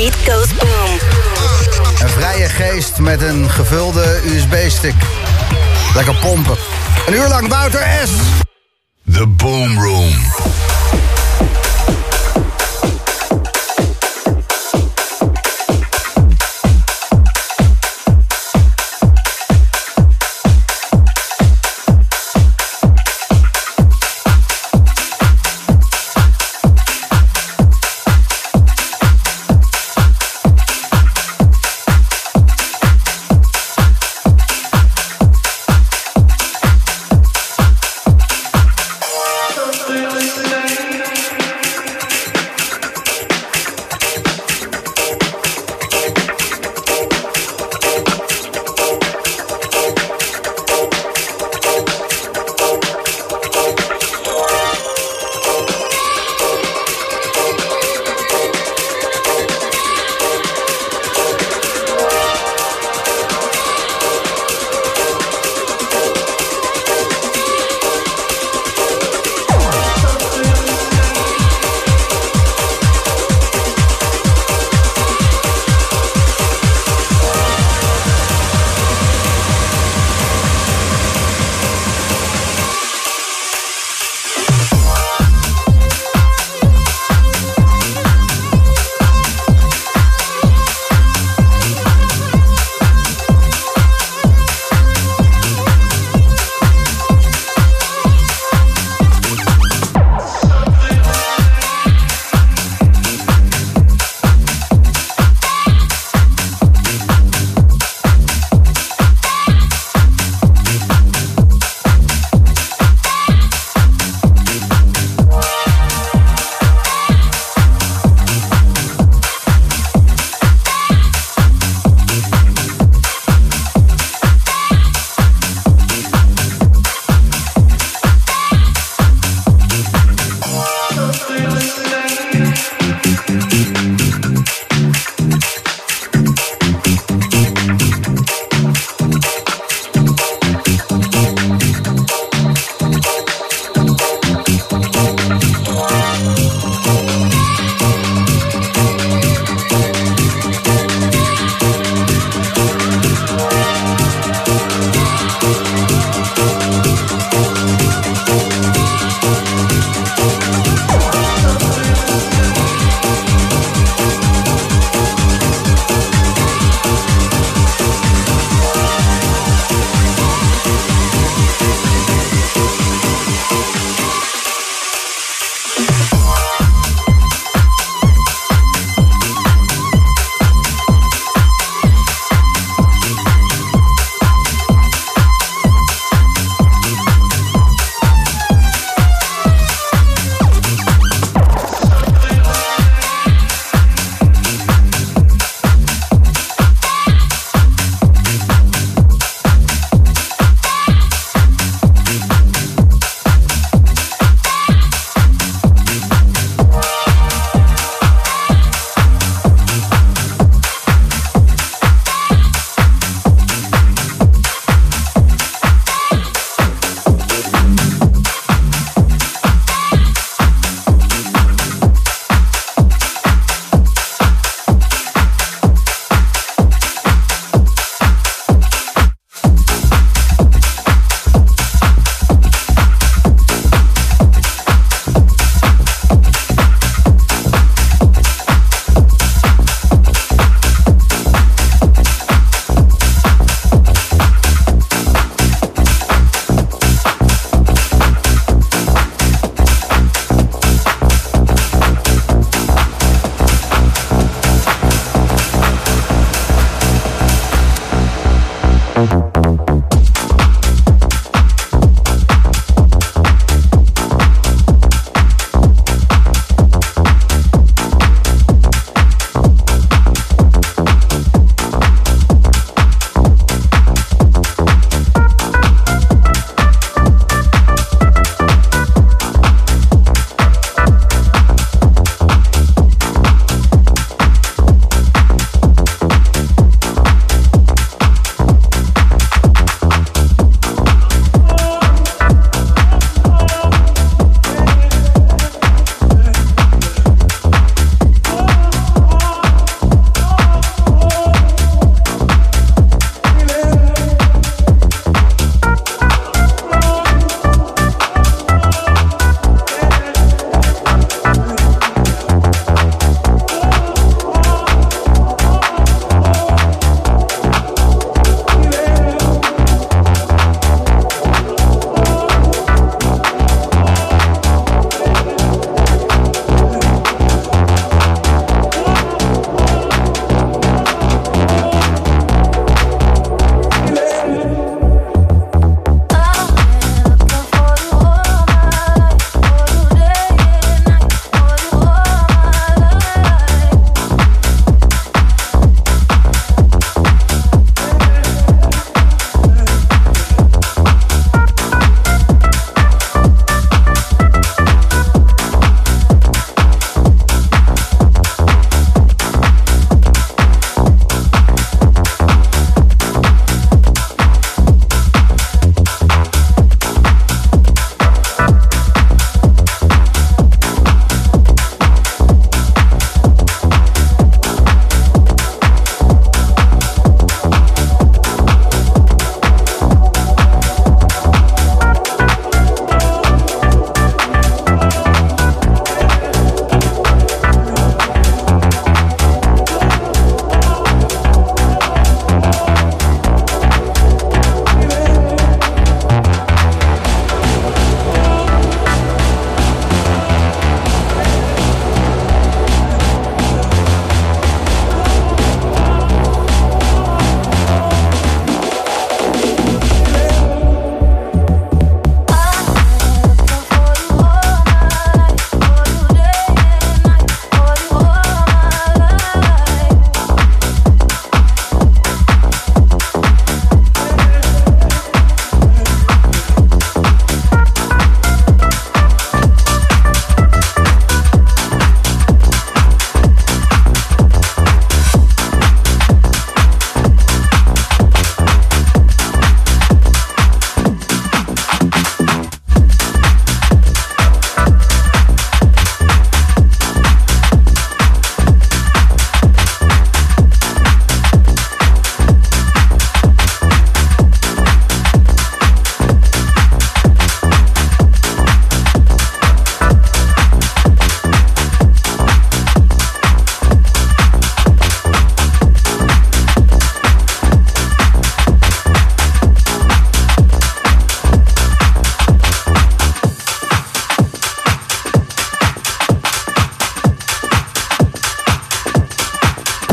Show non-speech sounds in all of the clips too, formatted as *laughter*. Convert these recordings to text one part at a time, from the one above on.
beat goes boom. Een vrije geest met een gevulde USB-stick. Lekker pompen. Een uur lang Wouter S. The Boom Room.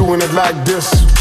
doing it like this.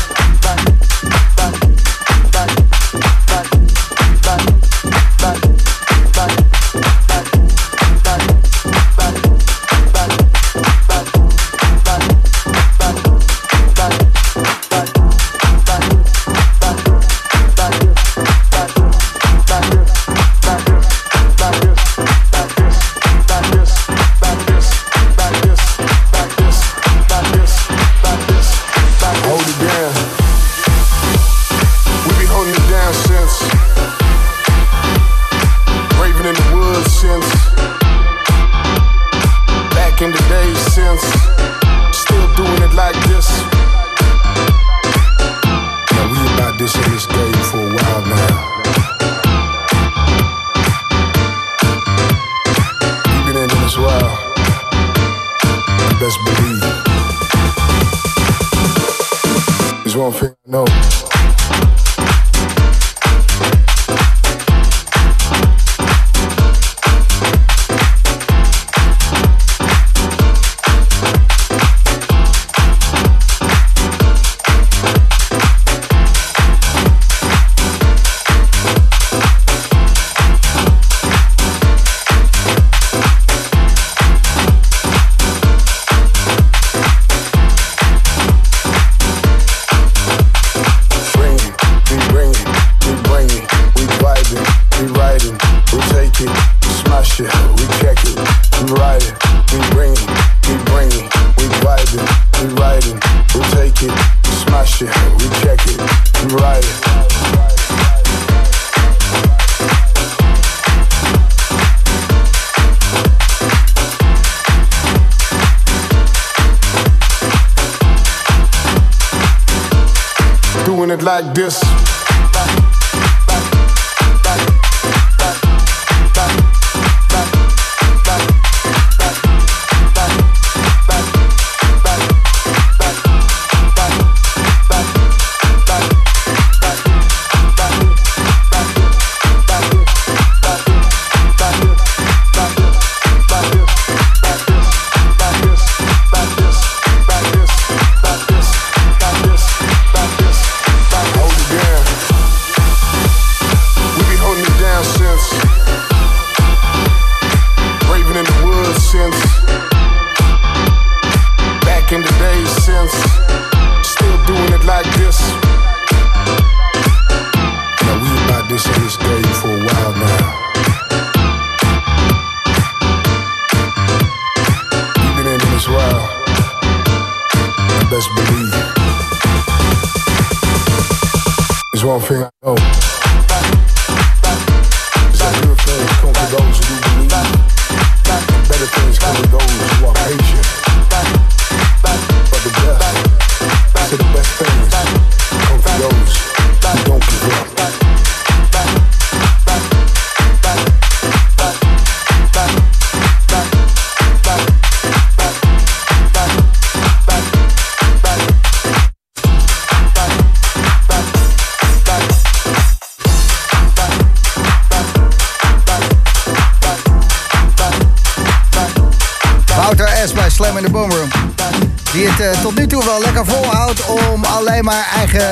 like this.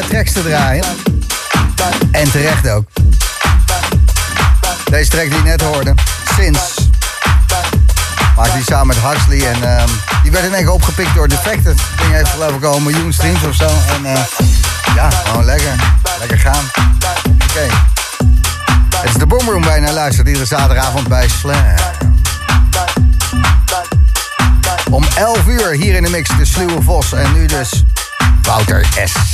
Eh, tracks te draaien. En terecht ook. Deze track die je net hoorde, Sinds. Maakte die samen met Huxley en ehm, die werd in één keer opgepikt door Defected. Dat ding heeft geloof ik al een miljoen streams of zo. En eh, ja, gewoon lekker. Lekker gaan. Oké. Het is de Boomroom bijna. Luistert iedere zaterdagavond bij Slam. Om 11 uur hier in de mix de Sluwe Vos en nu dus Wouter S.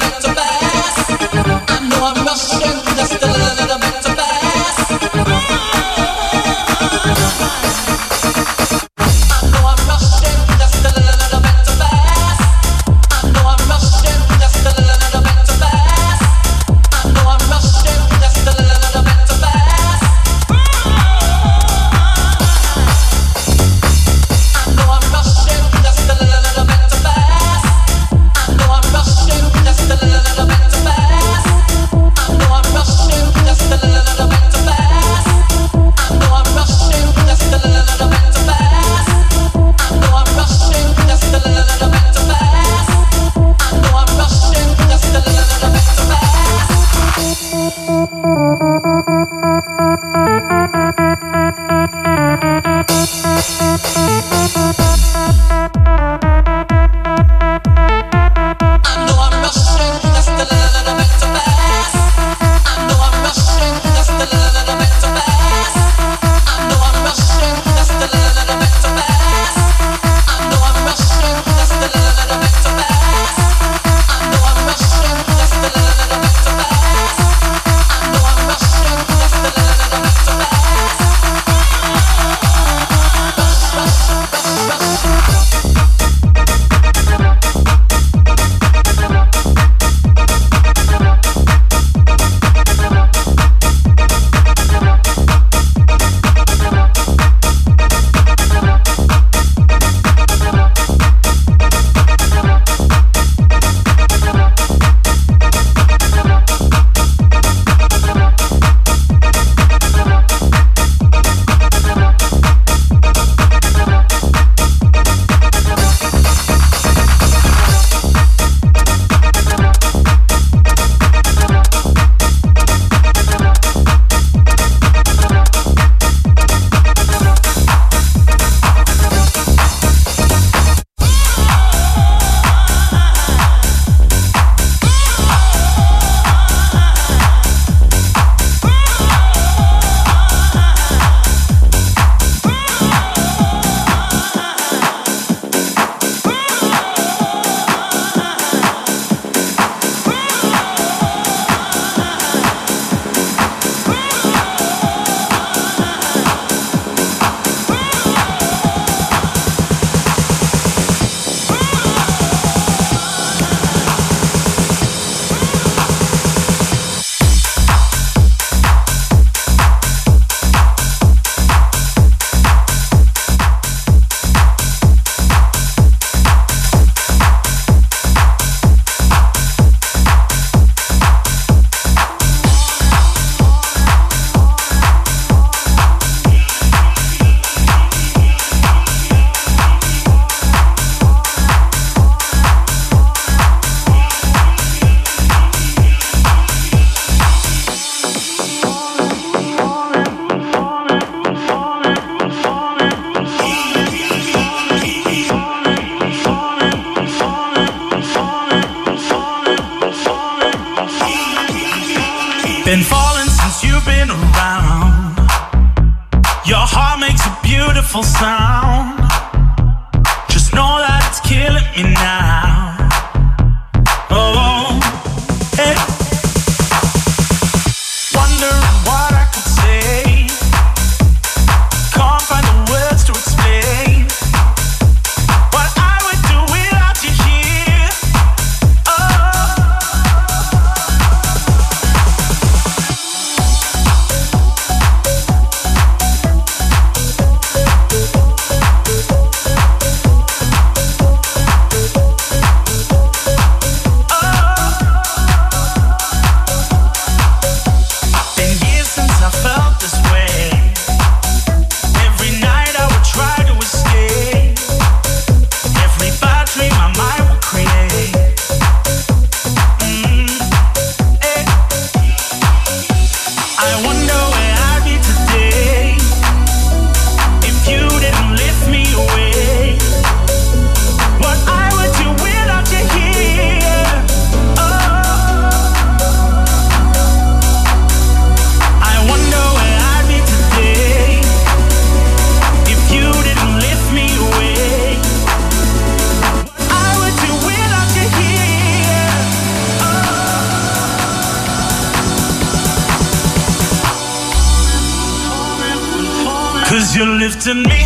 to me.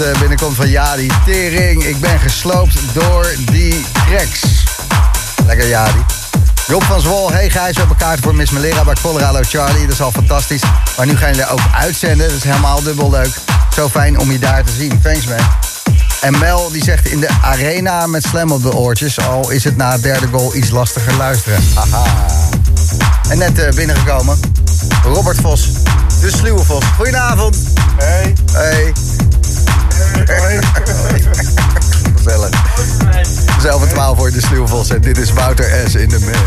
Uh, binnenkomt van Jadi. Tering, ik ben gesloopt door die cracks. Lekker Jadi. Job van Zwol, hey Gijs, we hebben kaart voor Miss Melera bij Colorado Charlie. Dat is al fantastisch. Maar nu gaan jullie ook uitzenden, dat is helemaal dubbel leuk. Zo fijn om je daar te zien. Thanks man. En Mel die zegt in de arena met slam op de oortjes... al is het na het derde goal iets lastiger luisteren. Haha. En net uh, binnengekomen, Robert Vos, de sluwe Vos. Goedenavond. Hey. Hey. *laughs* Gezellig. Zelf 12 voor de Sluwvos en dit is Wouter S. in de mix.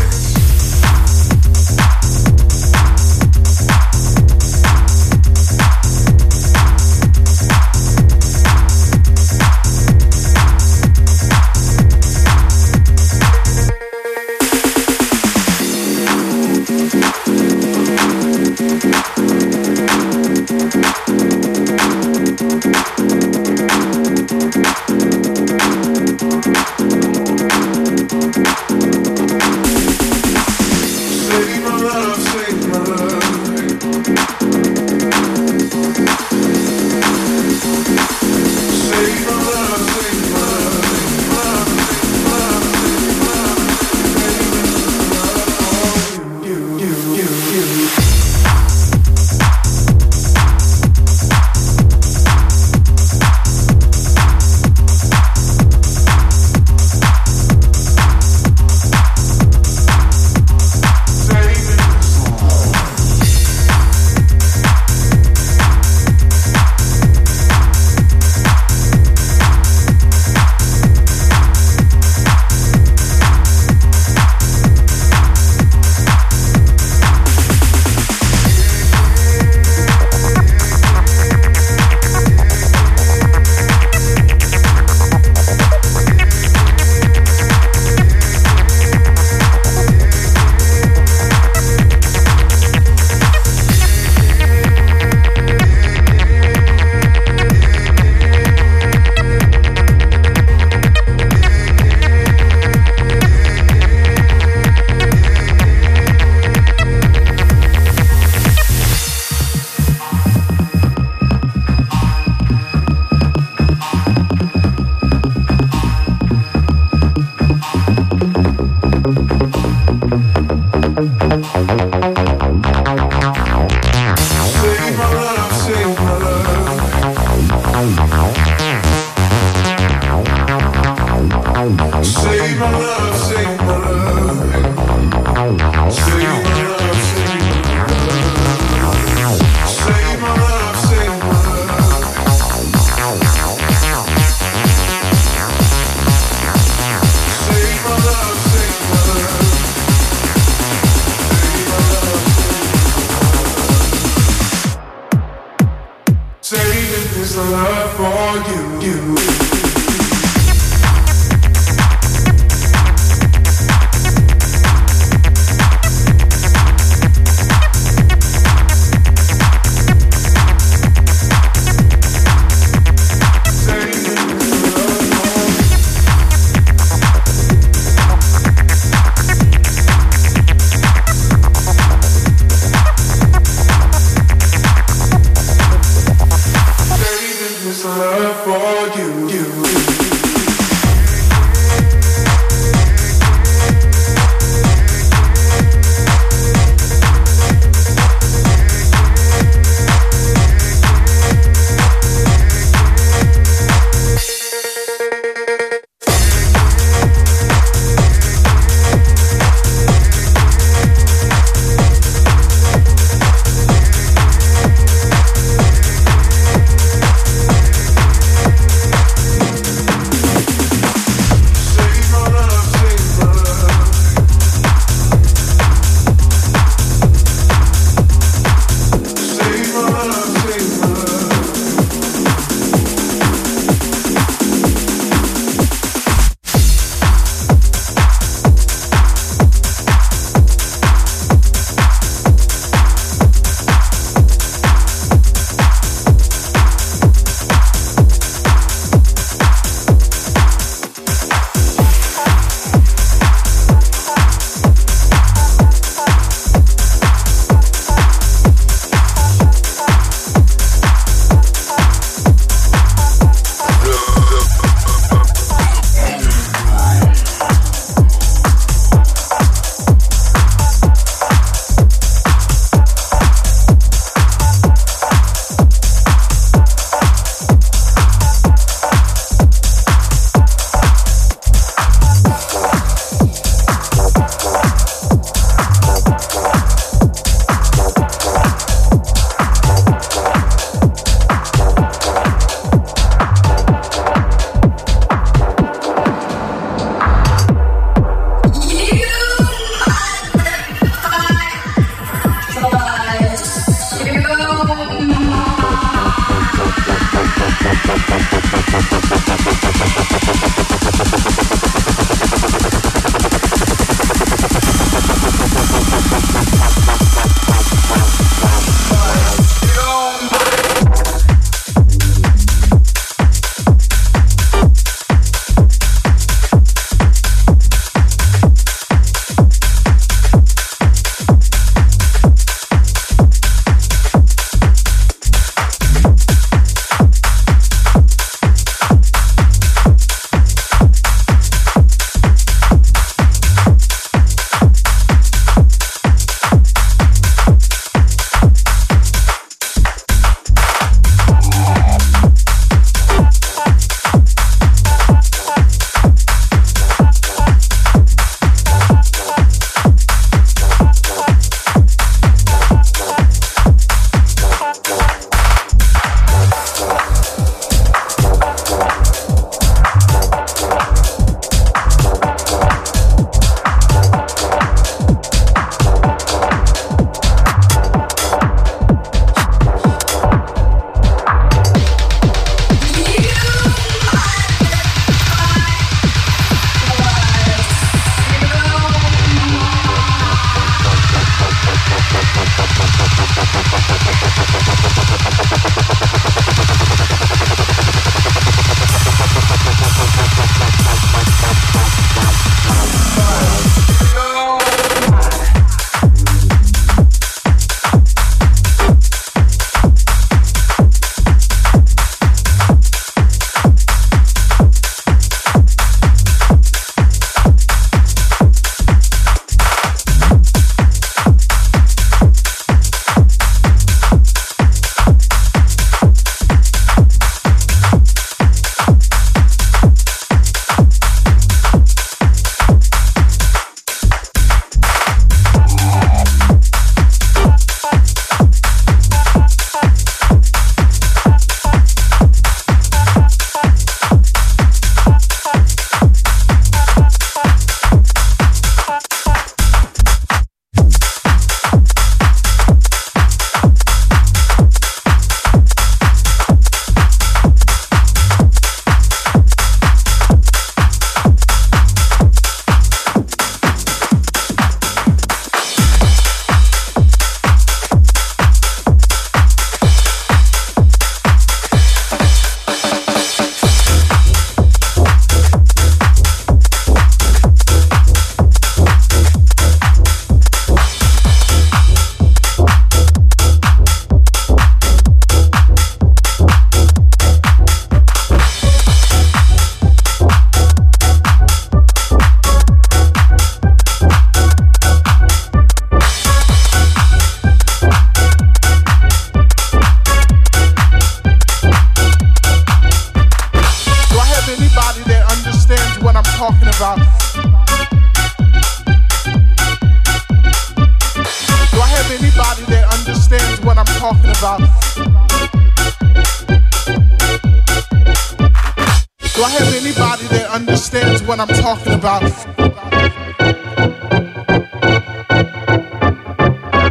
Do I have anybody that understands what I'm talking about?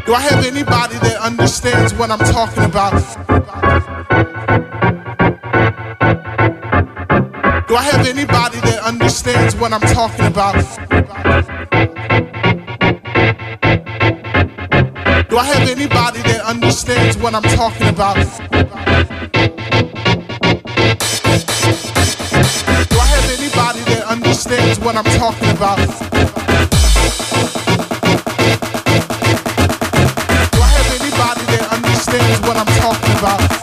Do I have anybody that understands what I'm talking about? Do I have anybody that understands what I'm talking about? Do I have anybody that understands what I'm talking about? Understands what I'm talking about. Do I have anybody that understands what I'm talking about?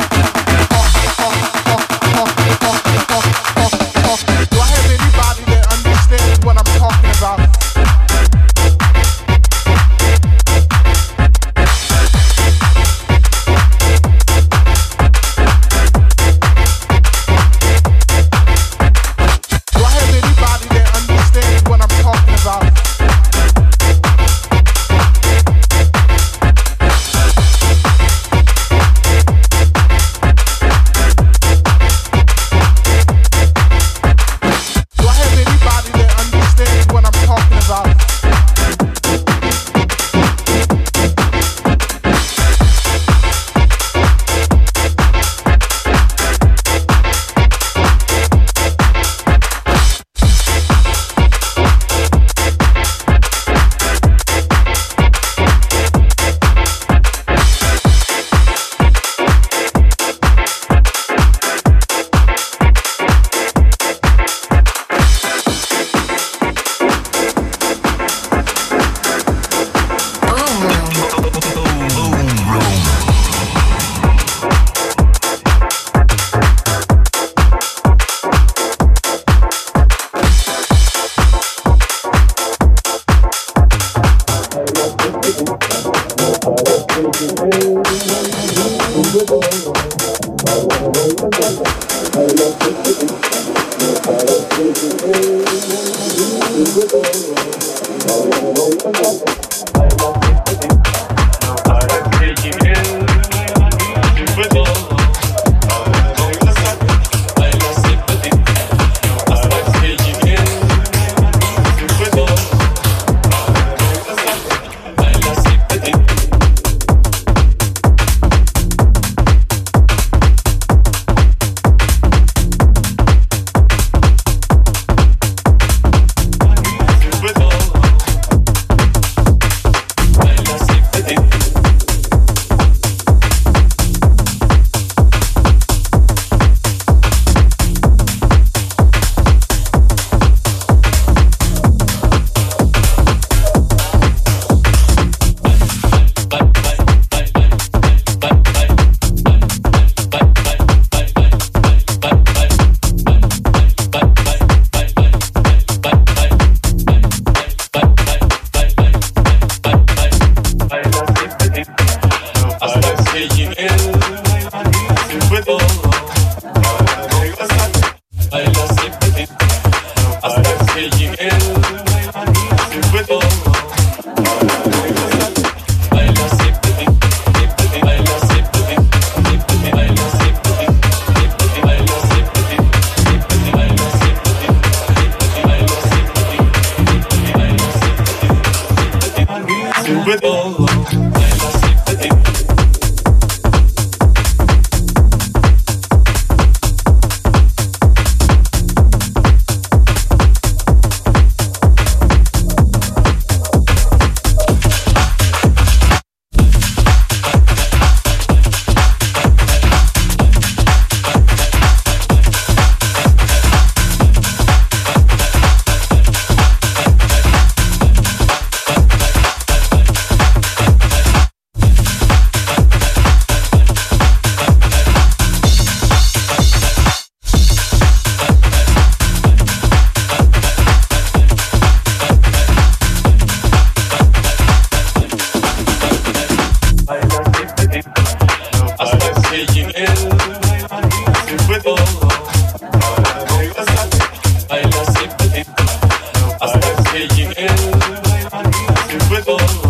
people.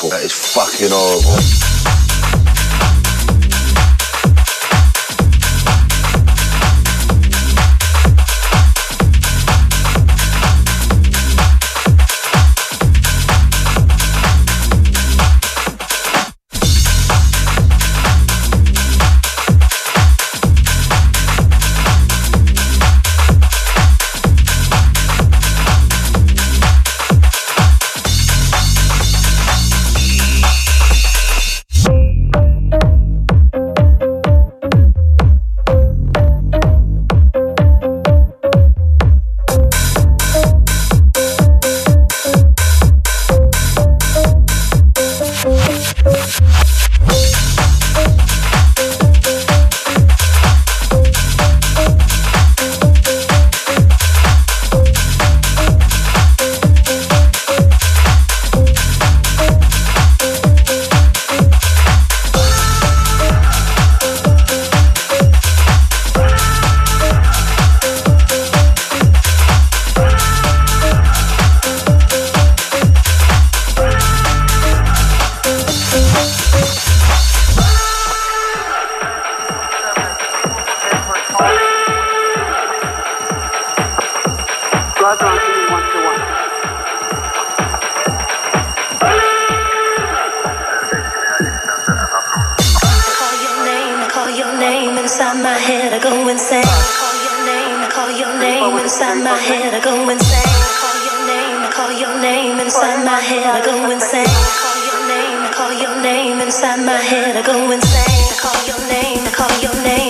Horrible. That is fucking horrible. head, I go insane. I call your name, I call your name inside my head, I go insane. I call your name, I call your name inside my head, I go insane. I call your name, I call your name inside my head, I go insane. I call your name, I call your name.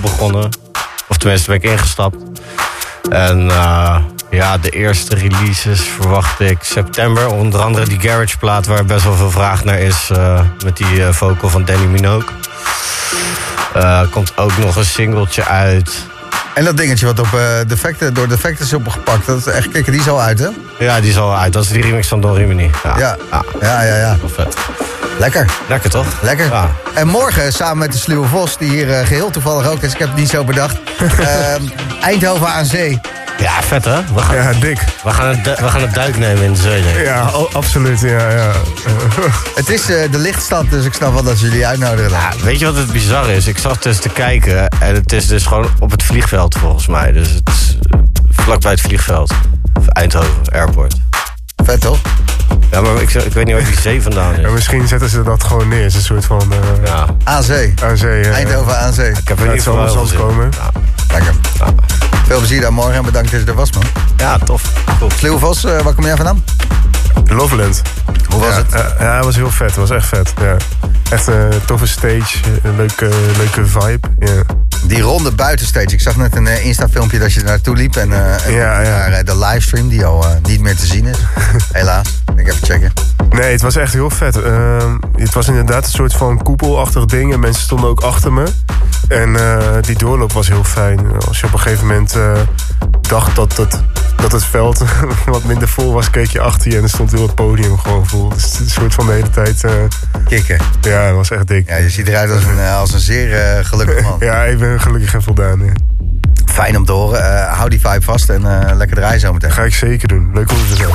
Begonnen. Of tenminste ben ik ingestapt. En eh, ja, de eerste releases verwacht ik september. Onder andere die Garage plaat waar best wel veel vraag naar is. eh, met die eh, vocal van Danny Minogue. Komt ook nog een singeltje uit. En dat dingetje wat op, defecte, door defecten is opgepakt, dat is echt kikker, die is al uit, hè? Ja, die is al uit. Dat is die remix van Don Rimini. Ja, Ja, ja. ja, ja. ja. wel vet. Lekker, Lekker toch? lekker. Ja. En morgen samen met de Sluwe Vos, die hier eh, geheel toevallig ook is, ik heb het niet zo bedacht. *laughs* Ehm, Eindhoven aan zee. Ja, vet hè? We gaan, Ja, dik. we gaan, du- we gaan een duik nemen in de zee. denk ik. Ja, absoluut. Ja, ja. *laughs* Het is eh, de lichtstad, dus ik snap wel dat ze jullie uitnodigen. Ja, weet je wat het bizar is? Ik zat dus te kijken en het is dus gewoon op het vliegveld volgens mij. Dus het is eh, vlakbij het vliegveld. Of Eindhoven Airport. Vet toch? Ja, maar ik, ik weet niet waar die zee vandaan Ja, is. misschien zetten ze dat gewoon neer. Het is een soort van eh Ja, aan zee. eh, Eindhoven aan zee. ik heb er niet van komen. Ja, Lekker. ja. Veel plezier daar morgen en bedankt dat je er was, man. ja, tof. Cool. Vos, eh, waar kom jij vandaan? Loveland. Hoe was ja, het? Ja, ja, het was heel vet. Het was echt vet. Ja. Echt een toffe stage. Een leuke, leuke vibe. Ja. Die ronde buitenstage. Ik zag net een eh, Insta-filmpje dat je er naartoe liep. En, eh, en Ja, ja. naar, eh, de livestream die al niet meer te zien is. *laughs* Helaas. Ik even checken. Nee, het was echt heel vet. Ehm, het was inderdaad een soort van koepelachtig ding. En mensen stonden ook achter me. En die doorloop was heel fijn. Als je op een gegeven moment dacht dat het, dat het veld *laughs* wat minder vol was, keek je achter je en er stond heel het podium gewoon vol. Dus het een soort van de hele tijd. eh, Kikken. ja, dat was echt dik. Ja, je ziet eruit als een, eh, als een zeer eh, gelukkig man. *laughs* Ja, ik ben gelukkig en voldaan. Ja. Fijn om te horen. Eh, hou die vibe vast en lekker draaien zometeen. Ga ik zeker doen. Leuk om er te zijn.